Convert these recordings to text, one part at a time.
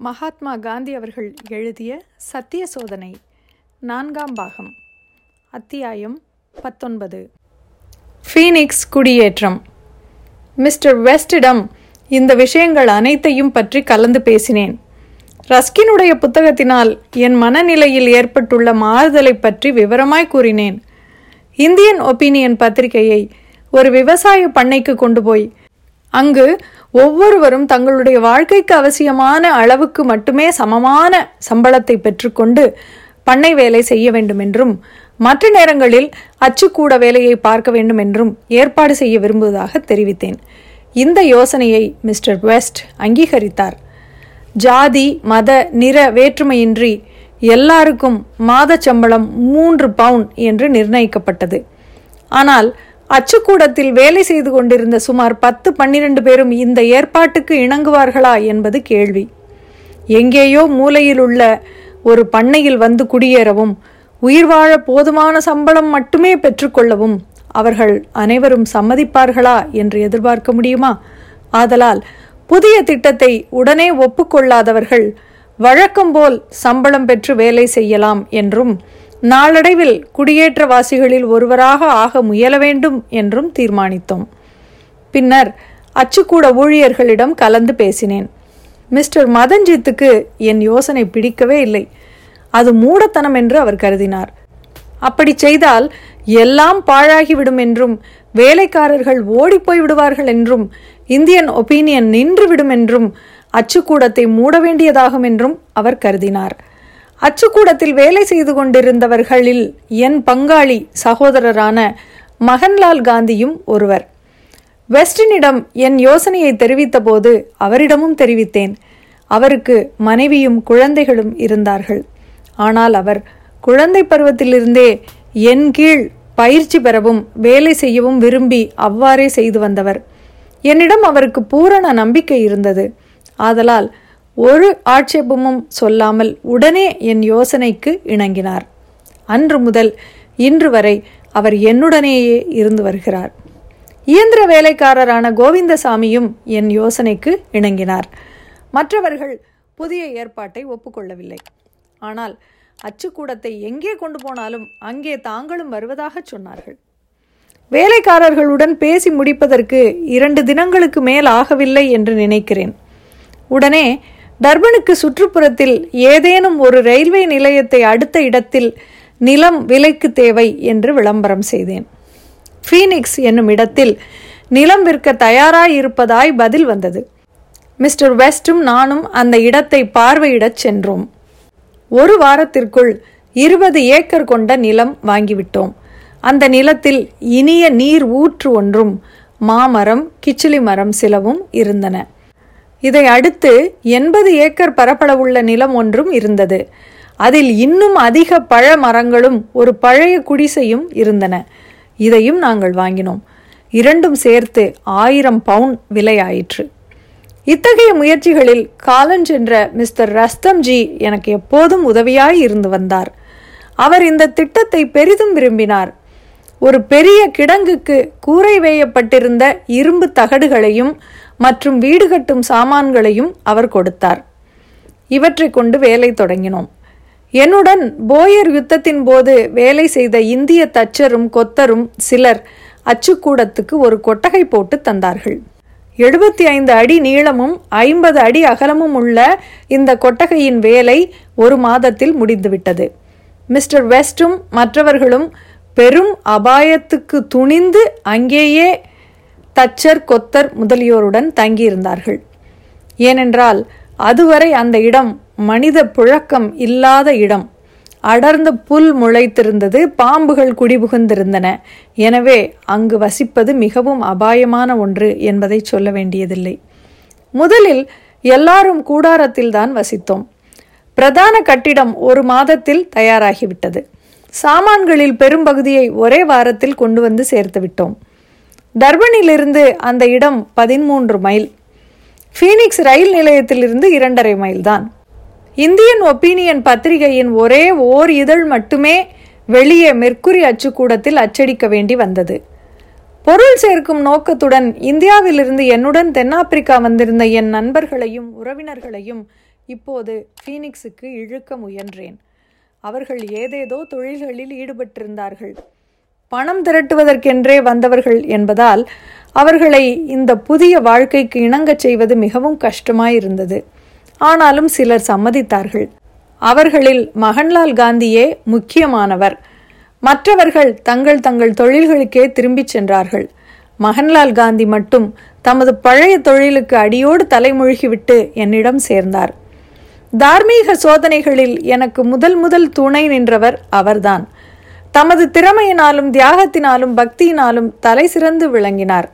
மகாத்மா காந்தி அவர்கள் எழுதிய சத்திய சோதனை நான்காம் பாகம் அத்தியாயம் பத்தொன்பது. ஃபீனிக்ஸ் குடியேற்றம். மிஸ்டர் வெஸ்டிடம் இந்த விஷயங்கள் அனைத்தையும் பற்றி கலந்து பேசினேன். ரஸ்கினுடைய புத்தகத்தினால் என் மனநிலையில் ஏற்பட்டுள்ள மாறுதலை பற்றி விவரமாய் கூறினேன். இந்தியன் ஒப்பீனியன் பத்திரிகையை ஒரு விவசாய பண்ணைக்கு கொண்டு போய் அங்கு ஒவ்வொருவரும் தங்களுடைய வாழ்க்கைக்கு அவசியமான அளவுக்கு மட்டுமே சமமான சம்பளத்தை பெற்றுக்கொண்டு பண்ணை வேலை செய்ய வேண்டும் என்றும் மற்ற நேரங்களில் அச்சுக்கூட வேலையை பார்க்க வேண்டும் என்றும் ஏற்பாடு செய்ய விரும்புவதாக தெரிவித்தேன். இந்த யோசனையை மிஸ்டர் வெஸ்ட் அங்கீகரித்தார். ஜாதி மத நிற வேற்றுமையின்றி எல்லாருக்கும் மாத சம்பளம் மூன்று பவுண்ட் என்று நிர்ணயிக்கப்பட்டது. ஆனால் அச்சுக்கூடத்தில் வேலை செய்து கொண்டிருந்த சுமார் பத்து பன்னிரண்டு பேரும் இந்த ஏற்பாட்டுக்கு இணங்குவார்களா என்பது கேள்வி. எங்கேயோ மூலையில் உள்ள ஒரு பண்ணையில் வந்து குடியேறவும் உயிர் வாழ போதுமான சம்பளம் மட்டுமே பெற்றுக்கொள்ளவும் அவர்கள் அனைவரும் சம்மதிப்பார்களா என்று எதிர்பார்க்க முடியுமா? ஆதலால் புதிய திட்டத்தை உடனே ஒப்புக்கொள்ளாதவர்கள் வழக்கம்போல் சம்பளம் பெற்று வேலை செய்யலாம் என்றும் நாளடைவில் குடியேற்றவாசிகளில் ஒருவராக ஆக முயல வேண்டும் என்றும் தீர்மானித்தோம். பின்னர் அச்சுக்கூட ஊழியர்களிடம் கலந்து பேசினேன். மிஸ்டர் மதன்ஜித்துக்கு என் யோசனை பிடிக்கவே இல்லை. அது மூடத்தனம் என்று அவர் கருதினார். அப்படி செய்தால் எல்லாம் பாழாகிவிடும் என்றும் வேலைக்காரர்கள் ஓடிப்போய் விடுவார்கள் என்றும் இந்தியன் ஒப்பீனியன் நின்றுவிடும் என்றும் அச்சுக்கூடத்தை மூட வேண்டியதாகும் என்றும் அவர் கருதினார். அச்சுக்கூடத்தில் வேலை செய்து கொண்டிருந்தவர்களில் என் பங்காளி சகோதரரான மகன்லால் காந்தியும் ஒருவர். வெஸ்டினிடம் என் யோசனையை தெரிவித்தபோது அவரிடமும் தெரிவித்தேன். அவருக்கு மனைவியும் குழந்தைகளும் இருந்தார்கள். ஆனால் அவர் குழந்தை பருவத்திலிருந்தே என் கீழ் பயிற்சி பெறவும் வேலை செய்யவும் விரும்பி அவ்வாறே செய்து வந்தவர். என்னிடம் அவருக்கு பூரண நம்பிக்கை இருந்தது. ஆதலால் ஒரு ஆட்சேபமும் சொல்லாமல் உடனே என் யோசனைக்கு இணங்கினார். அன்று முதல் இன்று வரை அவர் என்னுடனேயே இருந்து வருகிறார். இயந்திர வேலைக்காரரான கோவிந்தசாமியும் என் யோசனைக்கு இணங்கினார். மற்றவர்கள் புதிய ஏற்பாட்டை ஒப்புக்கொள்ளவில்லை. ஆனால் அச்சுக்கூடத்தை எங்கே கொண்டு போனாலும் அங்கே தாங்களும் வருவதாக சொன்னார்கள். வேலைக்காரர்களுடன் பேசி முடிப்பதற்கு இரண்டு தினங்களுக்கு மேல் ஆகவில்லை என்று நினைக்கிறேன். உடனே டர்பனுக்கு சுற்றுப்புறத்தில் ஏதேனும் ஒரு ரயில்வே நிலையத்தை அடுத்த இடத்தில் நிலம் விலைக்கு தேவை என்று விளம்பரம் செய்தேன். ஃபீனிக்ஸ் என்னும் இடத்தில் நிலம் விற்க தயாராயிருப்பதாய் பதில் வந்தது. மிஸ்டர் வெஸ்டும் நானும் அந்த இடத்தை பார்வையிடச் சென்றோம். ஒரு வாரத்திற்குள் இருபது ஏக்கர் கொண்ட நிலம் வாங்கிவிட்டோம். அந்த நிலத்தில் இனிய நீர் ஊற்று ஒன்றும் மாமரம் கிச்சிலி மரம் சிலவும் இருந்தன. இதை அடுத்து எண்பது ஏக்கர் பரப்பளவுள்ள நிலம் ஒன்றும் இருந்தது. அதில் இன்னும் அதிக பழ மரங்களும் ஒரு பழைய குடிசையும் இருந்தன. இதையும் நாங்கள் வாங்கினோம். இரண்டும் சேர்த்து ஆயிரம் பவுன் விலையாயிற்று இத்தகைய முயற்சிகளில் காலஞ்சென்ற மிஸ்டர் ரஸ்தம்ஜி எனக்கு எப்போதும் உதவியாய் இருந்து வந்தார். அவர் இந்த திட்டத்தை பெரிதும் விரும்பினார். ஒரு பெரிய கிடங்குக்கு கூரை வேயப்பட்டிருந்த இரும்பு தகடுகளையும் மற்றும் வீடு கட்டும் சாமான்களையும் அவர் கொடுத்தார். இவற்றை கொண்டு வேலை தொடங்கினோம். என்னுடன் போயர் யுத்தத்தின் போது வேலை செய்த இந்திய தச்சரும் கொத்தரும் சிலர் அச்சுக்கூடத்துக்கு ஒரு கொட்டகை போட்டு தந்தார்கள். எழுபத்தி ஐந்து அடி நீளமும் ஐம்பது அடி அகலமும் உள்ள இந்த கொட்டகையின் வேலை ஒரு மாதத்தில் முடிந்துவிட்டது. மிஸ்டர் வெஸ்டும் மற்றவர்களும் பெரும் அபாயத்துக்கு துணிந்து அங்கேயே தச்சர் கொத்தர் முதலியோருடன் தங்கியிருந்தார்கள். ஏனென்றால் அதுவரை அந்த இடம் மனித புழக்கம் இல்லாத இடம். அடர்ந்த புல் முளைத்திருந்தது பாம்புகள் குடிபுகுந்திருந்தன. எனவே அங்கு வசிப்பது மிகவும் அபாயமான ஒன்று என்பதை சொல்ல வேண்டியதில்லை. முதலில் எல்லாரும் கூடாரத்தில்தான் வசித்தோம். பிரதான கட்டிடம் ஒரு மாதத்தில் தயாராகிவிட்டது. சாமான்களில் பெரும்பகுதியை ஒரே வாரத்தில் கொண்டு வந்து சேர்த்து விட்டோம். டர்பனிலிருந்து அந்த இடம் பதிமூன்று மைல். ஃபீனிக்ஸ் ரயில் நிலையத்திலிருந்து இரண்டரை மைல் தான். இந்தியன் ஒப்பீனியன் பத்திரிகையின் ஒரே ஓர் இதழ் மட்டுமே வெளியே மெர்க்குரி அச்சுக்கூடத்தில் அச்சடிக்க வேண்டி வந்தது. பொருள் சேர்க்கும் நோக்கத்துடன் இந்தியாவிலிருந்து என்னுடன் தென்னாப்பிரிக்கா வந்திருந்த என் நண்பர்களையும் உறவினர்களையும் இப்போது ஃபீனிக்ஸுக்கு இழுக்க முயன்றேன். அவர்கள் ஏதேதோ தொழில்களில் ஈடுபட்டிருந்தார்கள். பணம் திரட்டுவதற்கென்றே வந்தவர்கள் என்பதால் அவர்களை இந்த புதிய வாழ்க்கைக்கு இணங்கச் செய்வது மிகவும் கஷ்டமாயிருந்தது. ஆனாலும் சிலர் சம்மதித்தார்கள். அவர்களில் மகன்லால் காந்தியே முக்கியமானவர். மற்றவர்கள் தங்கள் தங்கள் தொழில்களுக்கே திரும்பிச் சென்றார்கள். மகன்லால் காந்தி மட்டும் தமது பழைய தொழிலுக்கு அடியோடு தலைமொழிகிவிட்டு என்னிடம் சேர்ந்தார். தார்மீக சோதனைகளில் எனக்கு முதல் முதல் துணை நின்றவர் அவர்தான். தமது திறமையினாலும் தியாகத்தினாலும் பக்தியினாலும் தலை சிறந்து விளங்கினார்.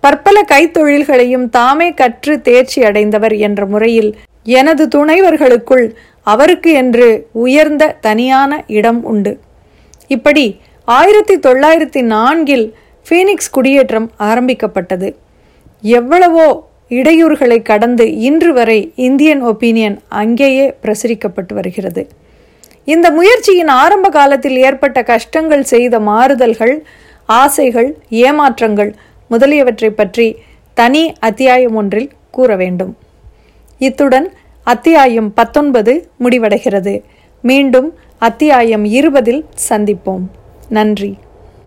பற்பல கைத்தொழில்களையும் தாமே கற்று தேர்ச்சி அடைந்தவர் என்ற முறையில் எனது துணைவர்களுக்குள் அவருக்கு என்று உயர்ந்த தனியான இடம் உண்டு. இப்படி ஆயிரத்தி தொள்ளாயிரத்தி நான்கில் ஃபீனிக்ஸ் குடியேற்றம் ஆரம்பிக்கப்பட்டது. எவ்வளவோ இடையூறுகளை கடந்து இன்று வரை இந்தியன் ஒப்பீனியன் அங்கேயே பிரசுரிக்கப்பட்டு வருகிறது. இந்த முயற்சியின் ஆரம்ப காலத்தில் ஏற்பட்ட கஷ்டங்கள் செய்த மாறுதல்கள் ஆசைகள் ஏமாற்றங்கள் முதலியவற்றை பற்றி தனி அத்தியாயம் ஒன்றில் கூற வேண்டும். இத்துடன் அத்தியாயம் பத்தொன்பது முடிவடைகிறது. மீண்டும் அத்தியாயம் இருபதில் சந்திப்போம். நன்றி.